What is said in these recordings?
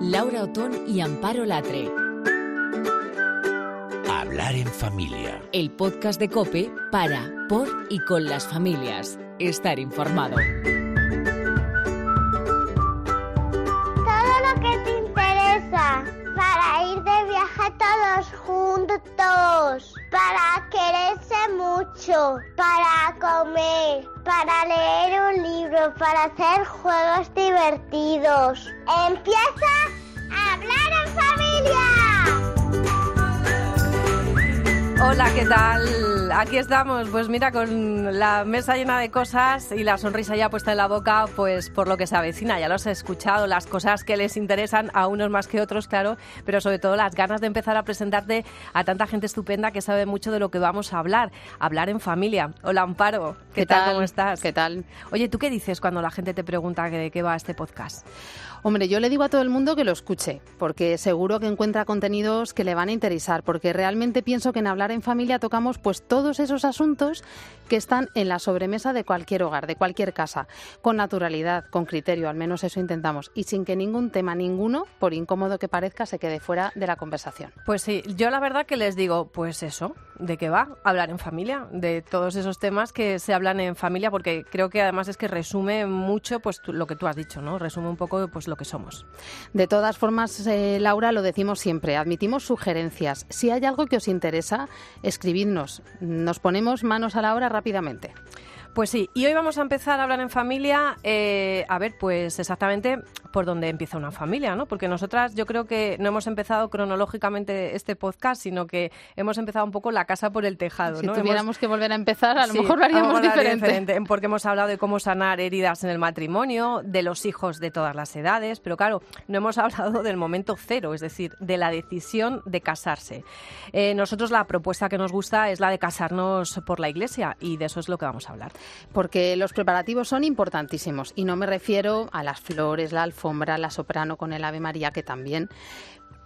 Laura Otón y Amparo Latre. Hablar en familia. El podcast de Cope para, por y con las familias. Estar informado. Todo lo que te interesa para ir de viaje todos juntos, para quererse mucho, para comer, para leer un libro, para hacer juegos divertidos. Empieza a hablar en familia. Hola, ¿qué tal? Aquí estamos, pues mira, con la mesa llena de cosas y la sonrisa ya puesta en la boca, pues por lo que se avecina. Ya los he escuchado, las cosas que les interesan a unos más que otros, claro, pero sobre todo las ganas de empezar a presentarte a tanta gente estupenda que sabe mucho de lo que vamos a hablar. Hablar en familia. Hola, Amparo. ¿Qué, tal? ¿Cómo estás? ¿Qué tal? Oye, ¿tú qué dices cuando la gente te pregunta de qué va este podcast? Hombre, yo le digo a todo el mundo que lo escuche, porque seguro que encuentra contenidos que le van a interesar, porque realmente pienso que en hablar en familia tocamos pues todos esos asuntos que están en la sobremesa de cualquier hogar, de cualquier casa, con naturalidad, con criterio, al menos eso intentamos, y sin que ningún tema ninguno, por incómodo que parezca, se quede fuera de la conversación. Pues sí, yo la verdad que les digo, pues eso, ¿de qué va? Hablar en familia, de todos esos temas que se hablan en familia, porque creo que además es que resume mucho pues lo que tú has dicho, ¿no? Resume un poco pues lo que somos. De todas formas, eh, Laura, lo decimos siempre, admitimos sugerencias. Si hay algo que os interesa, escribidnos. Nos ponemos manos a la obra rápidamente. Pues sí, y hoy vamos a empezar a hablar en familia, eh, a ver, pues exactamente por dónde empieza una familia, ¿no? Porque nosotras yo creo que no hemos empezado cronológicamente este podcast, sino que hemos empezado un poco la casa por el tejado, Si ¿no? tuviéramos Hemos- que volver a empezar, a lo Sí, mejor lo haríamos diferente. Porque hemos hablado de cómo sanar heridas en el matrimonio, de los hijos de todas las edades, pero claro, no hemos hablado del momento cero, es decir, de la decisión de casarse. Eh, nosotros la propuesta que nos gusta es la de casarnos por la iglesia y de eso es lo que vamos a hablar. Porque los preparativos son importantísimos y no me refiero a las flores, la alfombra, la soprano con el Ave María, que también.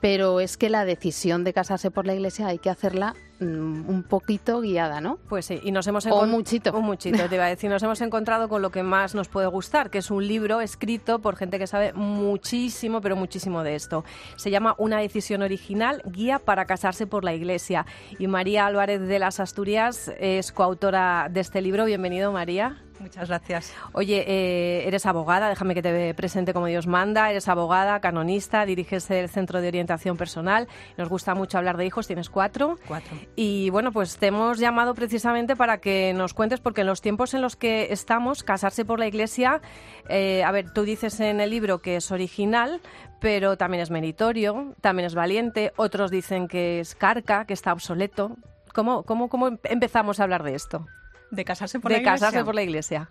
Pero es que la decisión de casarse por la iglesia hay que hacerla mm, un poquito guiada, ¿no? Pues sí, y nos hemos O encon- muchito. Un muchito, te iba a decir. Nos hemos encontrado con lo que más nos puede gustar, que es un libro escrito por gente que sabe muchísimo, pero muchísimo de esto. Se llama Una decisión original, guía para casarse por la iglesia. Y María Álvarez de las Asturias es coautora de este libro. Bienvenido, María. Muchas gracias. Oye, eh, eres abogada, déjame que te presente como Dios manda. Eres abogada, canonista, diriges el Centro de Orientación Personal. Nos gusta mucho hablar de hijos, tienes cuatro. Cuatro. Y bueno, pues te hemos llamado precisamente para que nos cuentes, porque en los tiempos en los que estamos, casarse por la iglesia, eh, a ver, tú dices en el libro que es original, pero también es meritorio, también es valiente, otros dicen que es carca, que está obsoleto. ¿Cómo, cómo, cómo em- empezamos a hablar de esto? ¿De casarse por de la iglesia? casarse por la iglesia.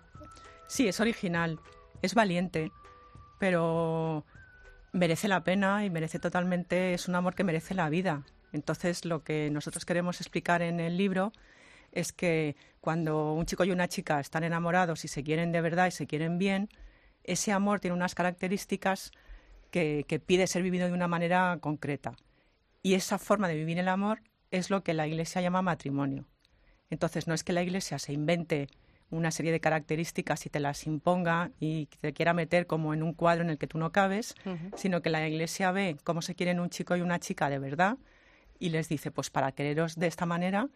Sí, es original, es valiente, pero merece la pena y merece totalmente, es un amor que merece la vida. Entonces, lo que nosotros queremos explicar en el libro es que cuando un chico y una chica están enamorados y se quieren de verdad y se quieren bien, ese amor tiene unas características que, que pide ser vivido de una manera concreta. Y esa forma de vivir el amor es lo que la Iglesia llama matrimonio. Entonces, no es que la Iglesia se invente una serie de características y te las imponga y te quiera meter como en un cuadro en el que tú no cabes, sino que la Iglesia ve cómo se quieren un chico y una chica de verdad y les dice, pues para quereros de esta manera,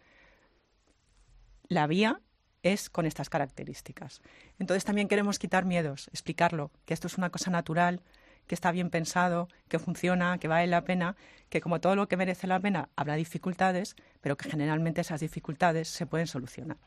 la vía es con estas características. Entonces también queremos quitar miedos, explicarlo, que esto es una cosa natural, que está bien pensado, que funciona, que vale la pena, que como todo lo que merece la pena habrá dificultades, pero que generalmente esas dificultades se pueden solucionar.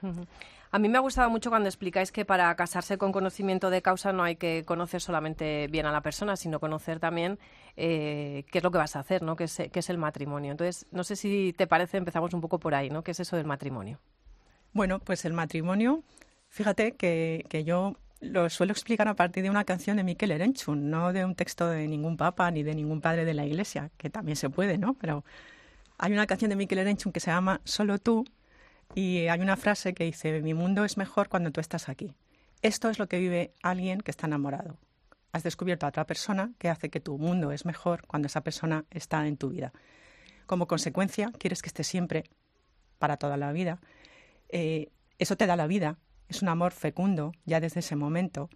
A mí me ha gustado mucho cuando explicáis que para casarse con conocimiento de causa no hay que conocer solamente bien a la persona, sino conocer también eh, qué es lo que vas a hacer, ¿no? Que es, que es el matrimonio. Entonces, no sé si te parece, empezamos un poco por ahí, ¿no? ¿Qué es eso del matrimonio? Bueno, pues el matrimonio, fíjate que, que yo lo suelo explicar a partir de una canción de Miquel Erenchun, no de un texto de ningún papa ni de ningún padre de la iglesia, que también se puede, ¿no? Pero hay una canción de Miquel Erenchun que se llama Solo tú y hay una frase que dice, mi mundo es mejor cuando tú estás aquí. Esto es lo que vive alguien que está enamorado. Has descubierto a otra persona que hace que tu mundo es mejor cuando esa persona está en tu vida. Como consecuencia, quieres que esté siempre para toda la vida. Eh, eso te da la vida, es un amor fecundo ya desde ese momento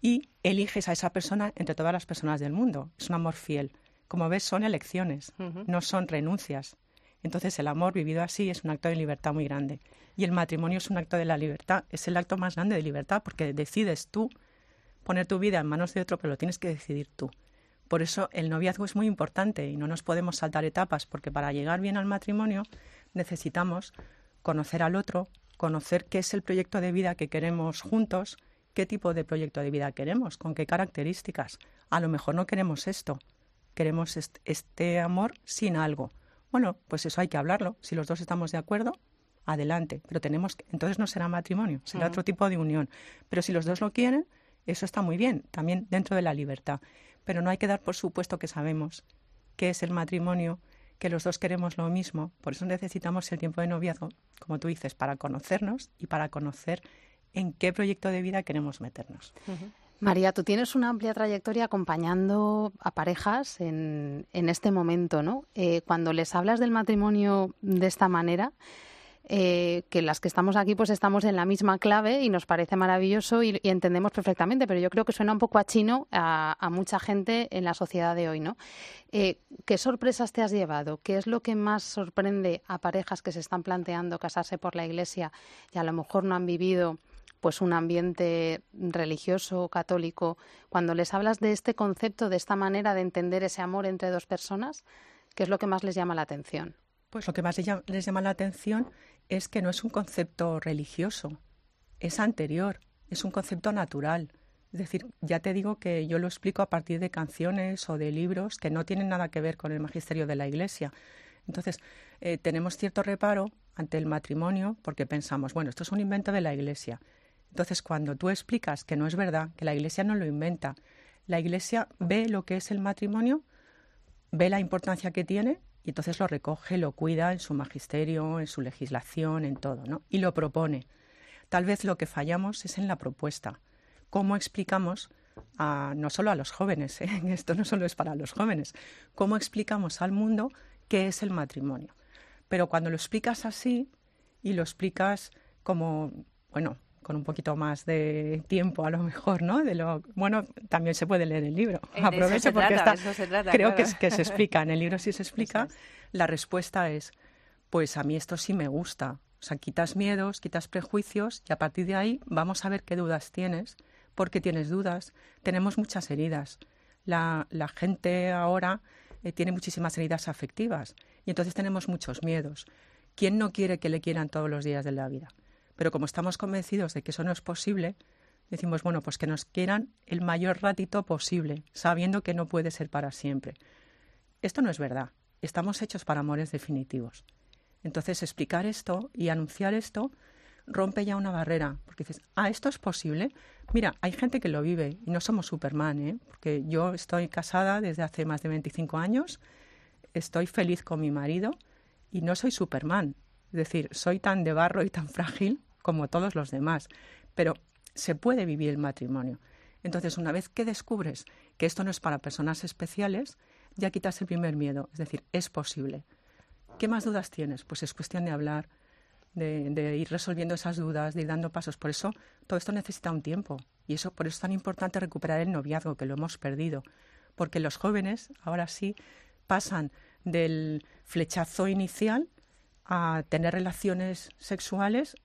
y eliges a esa persona entre todas las personas del mundo. Es un amor fiel. Como ves, son elecciones, no son renuncias. Entonces, el amor vivido así es un acto de libertad muy grande. Y el matrimonio es un acto de la libertad, es el acto más grande de libertad, porque decides tú poner tu vida en manos de otro, pero lo tienes que decidir tú. Por eso el noviazgo es muy importante y no nos podemos saltar etapas, porque para llegar bien al matrimonio necesitamos conocer al otro, conocer qué es el proyecto de vida que queremos juntos, qué tipo de proyecto de vida queremos, con qué características. A lo mejor no queremos esto, queremos este amor sin algo. Bueno, pues eso hay que hablarlo. Si los dos estamos de acuerdo, adelante. Pero tenemos que, entonces no será matrimonio, será otro tipo de unión. Pero si los dos lo quieren, eso está muy bien, también dentro de la libertad. Pero no hay que dar por supuesto que sabemos qué es el matrimonio, que los dos queremos lo mismo. Por eso necesitamos el tiempo de noviazgo, como tú dices, para conocernos y para conocer en qué proyecto de vida queremos meternos. María, tú tienes una amplia trayectoria acompañando a parejas en, en este momento, ¿no? Eh, cuando les hablas del matrimonio de esta manera, eh, que las que estamos aquí pues estamos en la misma clave y nos parece maravilloso y, entendemos perfectamente, pero yo creo que suena un poco a chino a, mucha gente en la sociedad de hoy, ¿no? Eh, ¿Qué sorpresas te has llevado? ¿Qué es lo que más sorprende a parejas que se están planteando casarse por la Iglesia y a lo mejor no han vivido pues un ambiente religioso católico cuando les hablas de este concepto de esta manera de entender ese amor entre dos personas qué es lo que más les llama la atención pues lo que más les llama la atención es que no es un concepto religioso, es anterior, es un concepto natural. Es decir, ya te digo que yo lo explico a partir de canciones o de libros que no tienen nada que ver con el magisterio de la Iglesia. Entonces, eh, tenemos cierto reparo ante el matrimonio porque pensamos, bueno, esto es un invento de la Iglesia. Entonces, cuando tú explicas que no es verdad, que la Iglesia no lo inventa, la Iglesia ve lo que es el matrimonio, ve la importancia que tiene y entonces lo recoge, lo cuida en su magisterio, en su legislación, en todo, ¿no? Y lo propone. Tal vez lo que fallamos es en la propuesta. ¿Cómo explicamos a, no solo a los jóvenes, ¿eh? esto no solo es para los jóvenes, cómo explicamos al mundo qué es el matrimonio? Pero cuando lo explicas así y lo explicas como, bueno, con un poquito más de tiempo a lo mejor, ¿no? De lo bueno, también se puede leer el libro. Aprovecho porque está, creo que, que, se explica en el libro sí se explica. La respuesta es, pues a mí esto sí me gusta. O sea, quitas miedos, quitas prejuicios y a partir de ahí vamos a ver qué dudas tienes, porque tienes dudas. Tenemos muchas heridas. La, la gente ahora eh, tiene muchísimas heridas afectivas y entonces tenemos muchos miedos. ¿Quién no quiere que le quieran todos los días de la vida? Pero como estamos convencidos de que eso no es posible, decimos, bueno, pues que nos quieran el mayor ratito posible, sabiendo que no puede ser para siempre. Esto no es verdad. Estamos hechos para amores definitivos. Entonces, explicar esto y anunciar esto rompe ya una barrera, porque dices, ah, esto es posible. Mira, hay gente que lo vive y no somos Superman, ¿eh? porque yo estoy casada desde hace más de 25 años, estoy feliz con mi marido y no soy Superman. Es decir, soy tan de barro y tan frágil como todos los demás, pero se puede vivir el matrimonio. Entonces, una vez que descubres que esto no es para personas especiales, ya quitas el primer miedo, es decir, es posible. ¿Qué más dudas tienes? Pues es cuestión de hablar, de, ir resolviendo esas dudas, de ir dando pasos. Por eso todo esto necesita un tiempo y eso por eso es tan importante recuperar el noviazgo que lo hemos perdido, porque los jóvenes ahora sí pasan del flechazo inicial a tener relaciones sexuales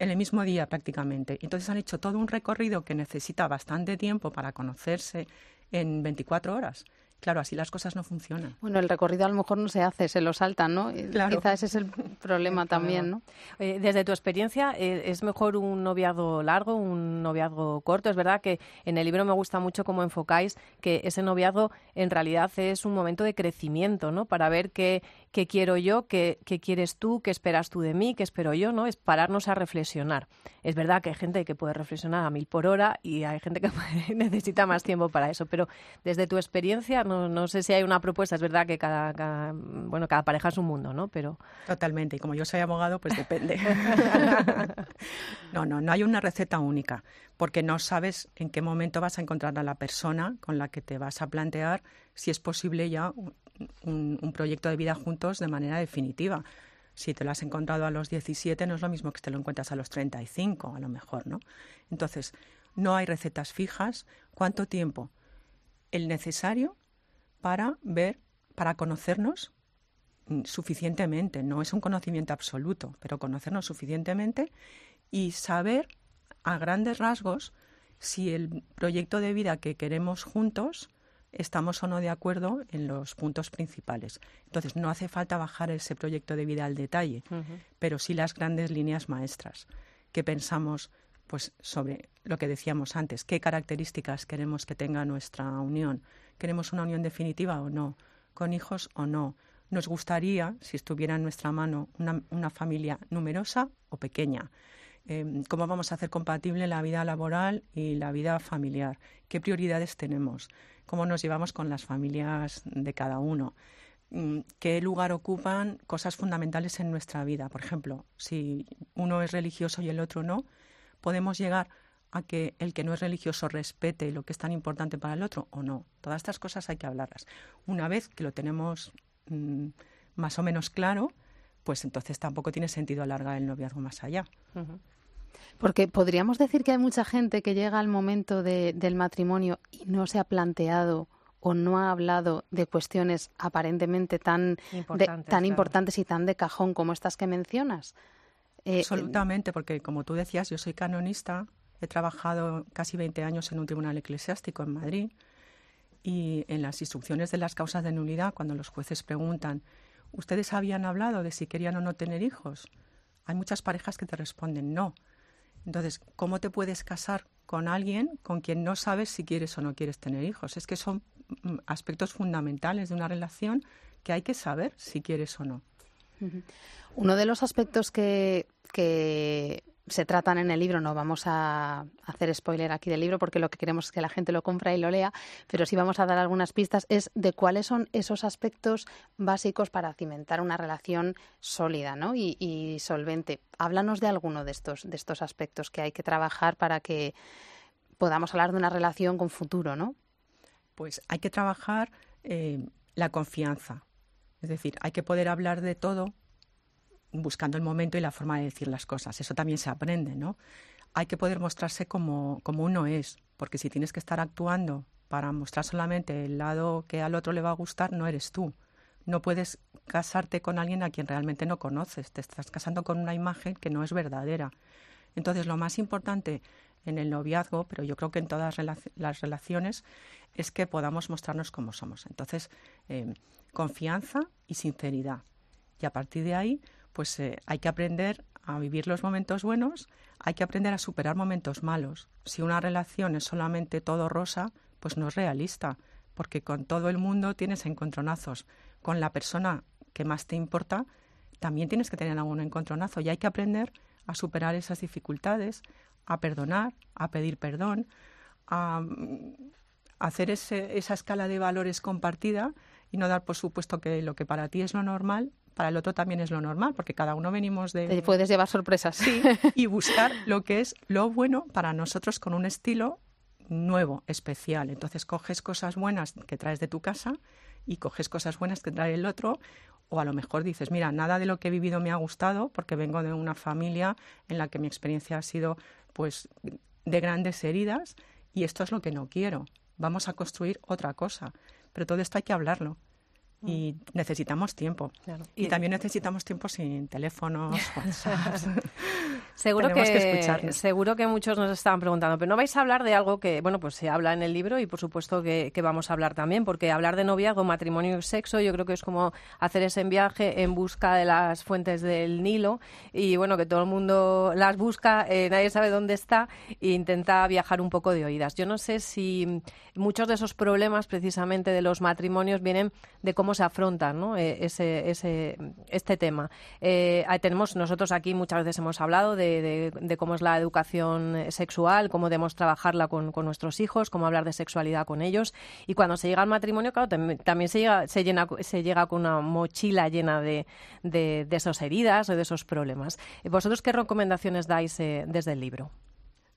en el mismo día prácticamente. Entonces han hecho todo un recorrido que necesita bastante tiempo para conocerse en 24 horas. Claro, así las cosas no funcionan. Bueno, el recorrido a lo mejor no se hace, se lo saltan, ¿no? Claro. Quizá ese es el problema también, ¿no? desde tu experiencia, eh, ¿es mejor un noviazgo largo, un noviazgo corto? Es verdad que en el libro me gusta mucho cómo enfocáis que ese noviazgo en realidad es un momento de crecimiento, ¿no? Para ver qué, qué quiero yo, qué, qué quieres tú, qué esperas tú de mí, qué espero yo, ¿no? Es pararnos a reflexionar. Es verdad que hay gente que puede reflexionar a mil por hora y hay gente que necesita más tiempo para eso, pero desde tu experiencia no, no sé si hay una propuesta, es verdad que cada, bueno, cada pareja es un mundo, ¿no? Pero... Totalmente, y como yo soy abogado, pues depende. no, no, no hay una receta única, porque no sabes en qué momento vas a encontrar a la persona con la que te vas a plantear si es posible ya un, proyecto de vida juntos de manera definitiva si te lo has encontrado a los 17 no es lo mismo que te lo encuentras a los 35, a lo mejor, ¿no? Entonces, No hay recetas fijas. ¿Cuánto tiempo? El necesario para ver, para conocernos suficientemente. No es un conocimiento absoluto, pero conocernos suficientemente y saber a grandes rasgos si el proyecto de vida que queremos juntos estamos o no de acuerdo en los puntos principales. Entonces, no hace falta bajar ese proyecto de vida al detalle, pero sí las grandes líneas maestras que pensamos pues sobre lo que decíamos antes, qué características queremos que tenga nuestra unión. ¿Queremos una unión definitiva o no? ¿Con hijos o no? Nos gustaría, si estuviera en nuestra mano, una, una familia numerosa o pequeña. Em, cómo vamos a hacer compatible la vida laboral y la vida familiar, qué prioridades tenemos, cómo nos llevamos con las familias de cada uno, mm, qué lugar ocupan cosas fundamentales en nuestra vida. Por ejemplo, si uno es religioso y el otro no, podemos llegar a que el que no es religioso respete lo que es tan importante para el otro o no. Todas estas cosas hay que hablarlas. Una vez que lo tenemos mm, más o menos claro, pues entonces tampoco tiene sentido alargar el noviazgo más allá. Porque podríamos decir que hay mucha gente que llega al momento del matrimonio y no se ha planteado o no ha hablado de cuestiones aparentemente tan importantes, tan importantes y tan de cajón como estas que mencionas. Eh, Absolutamente, porque como tú decías, yo soy canonista, he trabajado casi 20 años en un tribunal eclesiástico en Madrid y en las instrucciones de las causas de nulidad, cuando los jueces preguntan, ¿ustedes habían hablado de si querían o no tener hijos? Hay muchas parejas que te responden no. Entonces, ¿cómo te puedes casar con alguien con quien no sabes si quieres o no quieres tener hijos? Es que son mm, aspectos fundamentales de una relación que hay que saber si quieres o no. Uno de los aspectos que, que se tratan en el libro, no vamos a hacer spoiler aquí del libro porque lo que queremos es que la gente lo compre y lo lea, pero sí vamos a dar algunas pistas, es de cuáles son esos aspectos básicos para cimentar una relación sólida ¿no? y, solvente. Háblanos de alguno de estos, de estos aspectos que hay que trabajar para que podamos hablar de una relación con futuro, ¿no? Pues hay que trabajar eh, la confianza. Es decir, hay que poder hablar de todo buscando el momento y la forma de decir las cosas. Eso también se aprende, ¿no? Hay que poder mostrarse como, como uno es, porque si tienes que estar actuando para mostrar solamente el lado que al otro le va a gustar, no eres tú. No puedes casarte con alguien a quien realmente no conoces. Te estás casando con una imagen que no es verdadera. Entonces, lo más importante en el noviazgo, pero yo creo que en todas las relaciones, es que podamos mostrarnos como somos. Entonces, eh, confianza y sinceridad. Y a partir de ahí, pues eh, hay que aprender a vivir los momentos buenos, hay que aprender a superar momentos malos. Si una relación es solamente todo rosa, pues no es realista, porque con todo el mundo tienes encontronazos. Con la persona que más te importa, también tienes que tener algún encontronazo y hay que aprender a superar esas dificultades, a perdonar, a pedir perdón, a, mm, hacer esa escala de valores compartida y no dar por supuesto que lo que para ti es lo normal para el otro también es lo normal, porque cada uno venimos de... Te puedes llevar sorpresas. Sí, y buscar lo que es lo bueno para nosotros con un estilo nuevo, especial. Entonces coges cosas buenas que traes de tu casa y coges cosas buenas que trae el otro, o a lo mejor dices, mira, nada de lo que he vivido me ha gustado, porque vengo de una familia en la que mi experiencia ha sido pues de grandes heridas y esto es lo que no quiero. Vamos a construir otra cosa. Pero todo esto hay que hablarlo y necesitamos tiempo. Y, también necesitamos tiempo sin teléfonos, seguro que, seguro que muchos nos estaban preguntando, pero no vais a hablar de algo que, bueno, pues se habla en el libro y por supuesto que, vamos a hablar también, porque hablar de noviazgo, matrimonio y sexo, yo creo que es como hacer ese viaje en busca de las fuentes del Nilo y bueno, que todo el mundo las busca, eh, nadie sabe dónde está e intenta viajar un poco de oídas. Yo no sé si muchos de esos problemas precisamente de los matrimonios vienen de cómo se afronta ¿no? Eh, ese, ese, este tema. Eh, tenemos nosotros aquí muchas veces hemos hablado de, de, cómo es la educación sexual, cómo debemos trabajarla con, con, nuestros hijos, cómo hablar de sexualidad con ellos. Y cuando se llega al matrimonio, claro, también, se, llega, se, llena, se llega con una mochila llena de, de, de esas heridas o de esos problemas. ¿Vosotros qué recomendaciones dais eh, desde el libro?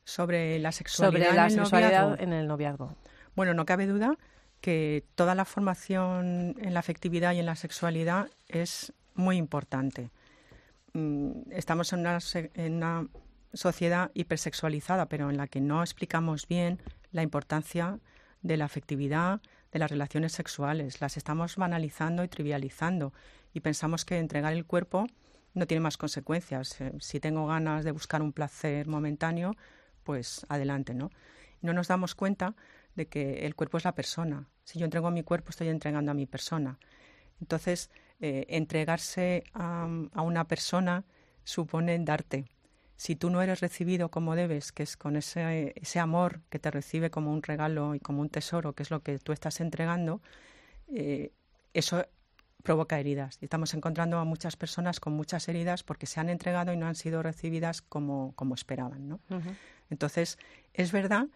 Sobre la sexualidad, Sobre la sexualidad en el noviazgo. Bueno, no cabe duda que toda la formación en la afectividad y en la sexualidad es muy importante. Mm, estamos en una, sociedad hipersexualizada, pero en la que no explicamos bien la importancia de la afectividad, de las relaciones sexuales. Las estamos banalizando y trivializando y pensamos que entregar el cuerpo no tiene más consecuencias. Eh, si tengo ganas de buscar un placer momentáneo, pues adelante, ¿no? No nos damos cuenta de que el cuerpo es la persona. Si yo entrego mi cuerpo, estoy entregando a mi persona. Entonces, eh, entregarse a, una persona supone darte. Si tú no eres recibido como debes, que es con ese, ese amor que te recibe como un regalo y como un tesoro, que es lo que tú estás entregando, eh, eso provoca heridas. Y estamos encontrando a muchas personas con muchas heridas porque se han entregado y no han sido recibidas como, como esperaban. ¿no? Entonces, es verdad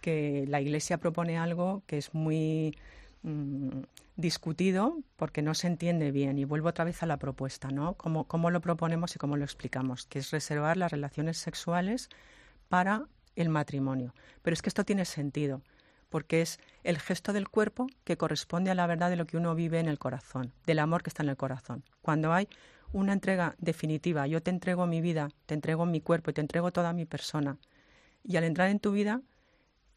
que la Iglesia propone algo que es muy mm, discutido porque no se entiende bien. Y vuelvo otra vez a la propuesta, ¿no? Cómo, cómo lo proponemos y cómo lo explicamos, que es reservar las relaciones sexuales para el matrimonio. Pero es que esto tiene sentido porque es el gesto del cuerpo que corresponde a la verdad de lo que uno vive en el corazón, del amor que está en el corazón. Cuando hay una entrega definitiva, yo te entrego mi vida, te entrego mi cuerpo y te entrego toda mi persona, y al entrar en tu vida,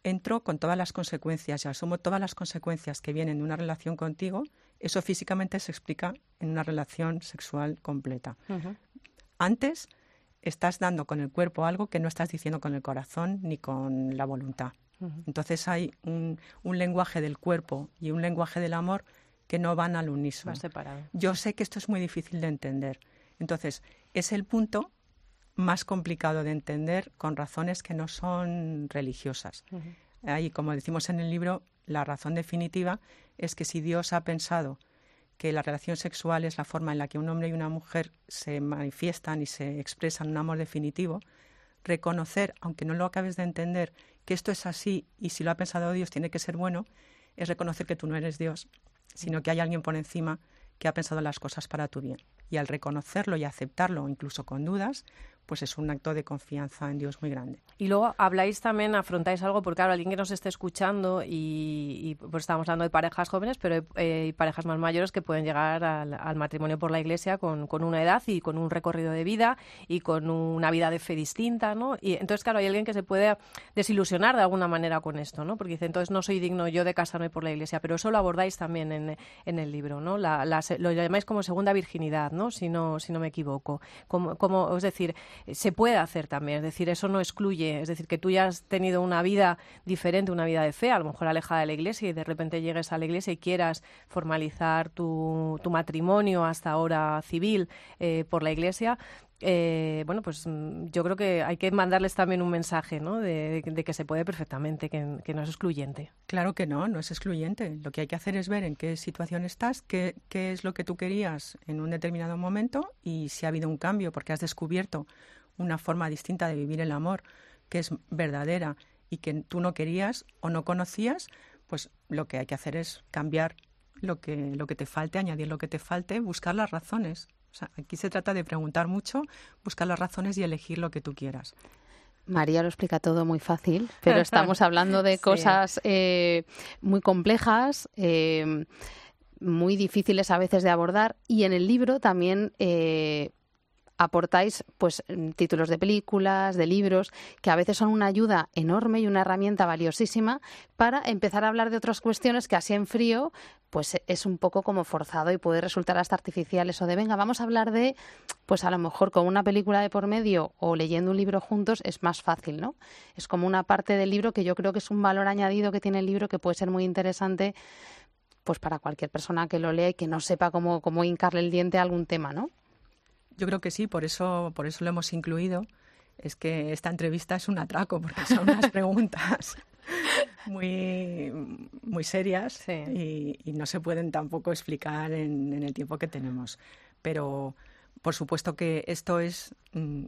entro con todas las consecuencias y asumo todas las consecuencias que vienen de una relación contigo, eso físicamente se explica en una relación sexual completa. Antes estás dando con el cuerpo algo que no estás diciendo con el corazón ni con la voluntad. Entonces hay un, lenguaje del cuerpo y un lenguaje del amor que no van al unísono. Yo sé que esto es muy difícil de entender. Entonces, es el punto más complicado de entender con razones que no son religiosas. Ahí, como decimos en el libro, la razón definitiva es que si Dios ha pensado que la relación sexual es la forma en la que un hombre y una mujer se manifiestan y se expresan un amor definitivo, reconocer, aunque no lo acabes de entender, que esto es así y si lo ha pensado Dios tiene que ser bueno, es reconocer que tú no eres Dios, sino que hay alguien por encima que ha pensado las cosas para tu bien. Y al reconocerlo y aceptarlo, incluso con dudas, pues es un acto de confianza en Dios muy grande. Y luego habláis también, afrontáis algo, porque claro, alguien que nos esté escuchando y, pues estamos hablando de parejas jóvenes, pero hay, parejas más mayores que pueden llegar al, matrimonio por la iglesia con, una edad y con un recorrido de vida y con una vida de fe distinta, ¿no? Y entonces, claro, hay alguien que se puede desilusionar de alguna manera con esto, ¿no? Porque dice, entonces no soy digno yo de casarme por la iglesia, pero eso lo abordáis también en, el libro, ¿no? lo llamáis como segunda virginidad, ¿no? Si no, si no me equivoco. Como, como, es decir, se puede hacer también. Es decir, eso no excluye. Es decir, que tú ya has tenido una vida diferente, una vida de fe, a lo mejor alejada de la iglesia y de repente llegues a la iglesia y quieras formalizar tu, tu matrimonio hasta ahora civil eh, por la iglesia, eh, bueno, pues mm, yo creo que hay que mandarles también un mensaje, ¿no? De, que se puede perfectamente, que, no es excluyente. Claro que no, no es excluyente. Lo que hay que hacer es ver en qué situación estás, qué, qué es lo que tú querías en un determinado momento y si ha habido un cambio porque has descubierto una forma distinta de vivir el amor que es verdadera y que tú no querías o no conocías, pues lo que hay que hacer es cambiar lo que, lo que te falte, añadir lo que te falte, buscar las razones. O sea, aquí se trata de preguntar mucho, buscar las razones y elegir lo que tú quieras. María lo explica todo muy fácil, pero estamos hablando de cosas eh, muy complejas, eh, muy difíciles a veces de abordar y en el libro también eh, aportáis pues mm, títulos de películas, de libros, que a veces son una ayuda enorme y una herramienta valiosísima para empezar a hablar de otras cuestiones que así en frío pues es un poco como forzado y puede resultar hasta artificial eso de venga, vamos a hablar de pues a lo mejor con una película de por medio o leyendo un libro juntos es más fácil, ¿no? Es como una parte del libro que yo creo que es un valor añadido que tiene el libro que puede ser muy interesante pues para cualquier persona que lo lea y que no sepa cómo, cómo hincarle el diente a algún tema, ¿no? Yo creo que sí, por eso, por eso lo hemos incluido. Es que esta entrevista es un atraco, porque son unas preguntas muy, muy serias y, no se pueden tampoco explicar en, en, el tiempo que tenemos. Pero por supuesto que esto es mm,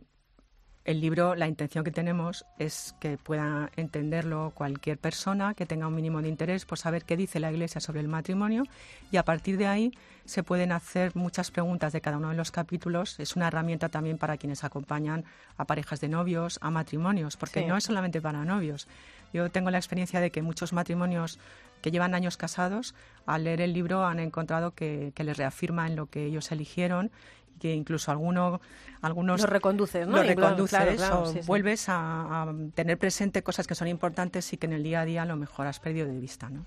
el libro, la intención que tenemos es que pueda entenderlo cualquier persona que tenga un mínimo de interés por saber qué dice la Iglesia sobre el matrimonio y a partir de ahí se pueden hacer muchas preguntas de cada uno de los capítulos. Es una herramienta también para quienes acompañan a parejas de novios, a matrimonios, porque no es solamente para novios. Yo tengo la experiencia de que muchos matrimonios que llevan años casados, al leer el libro han encontrado que, que les reafirma en lo que ellos eligieron que incluso alguno, algunos los reconduces, ¿no? Claro, reconduces claro, claro, o sí, sí. vuelves a, a tener presente cosas que son importantes y que en el día a día a lo mejor has perdido de vista, ¿no?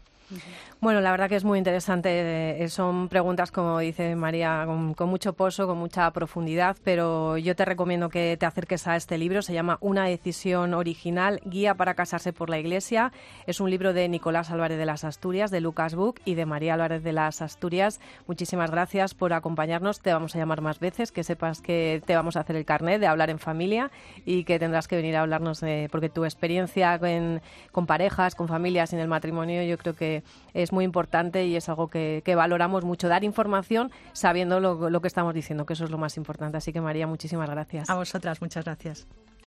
Bueno, la verdad que es muy interesante. eh, Son preguntas, como dice María, con, con mucho pozo, con mucha profundidad, pero yo te recomiendo que te acerques a este libro. Se llama Una decisión original, Guía para casarse por la Iglesia. Es un libro de Nicolás Álvarez de las Asturias, de Lucas Book y de María Álvarez de las Asturias. Muchísimas gracias por acompañarnos. Te vamos a llamar más veces, que sepas que te vamos a hacer el carnet de hablar en familia y que tendrás que venir a hablarnos de, porque tu experiencia con, con parejas, con familias en el matrimonio, yo creo es muy importante y es algo que, que valoramos mucho, dar información sabiendo lo, lo que estamos diciendo, que eso es lo más importante. Así que María, muchísimas gracias. A vosotras, muchas gracias.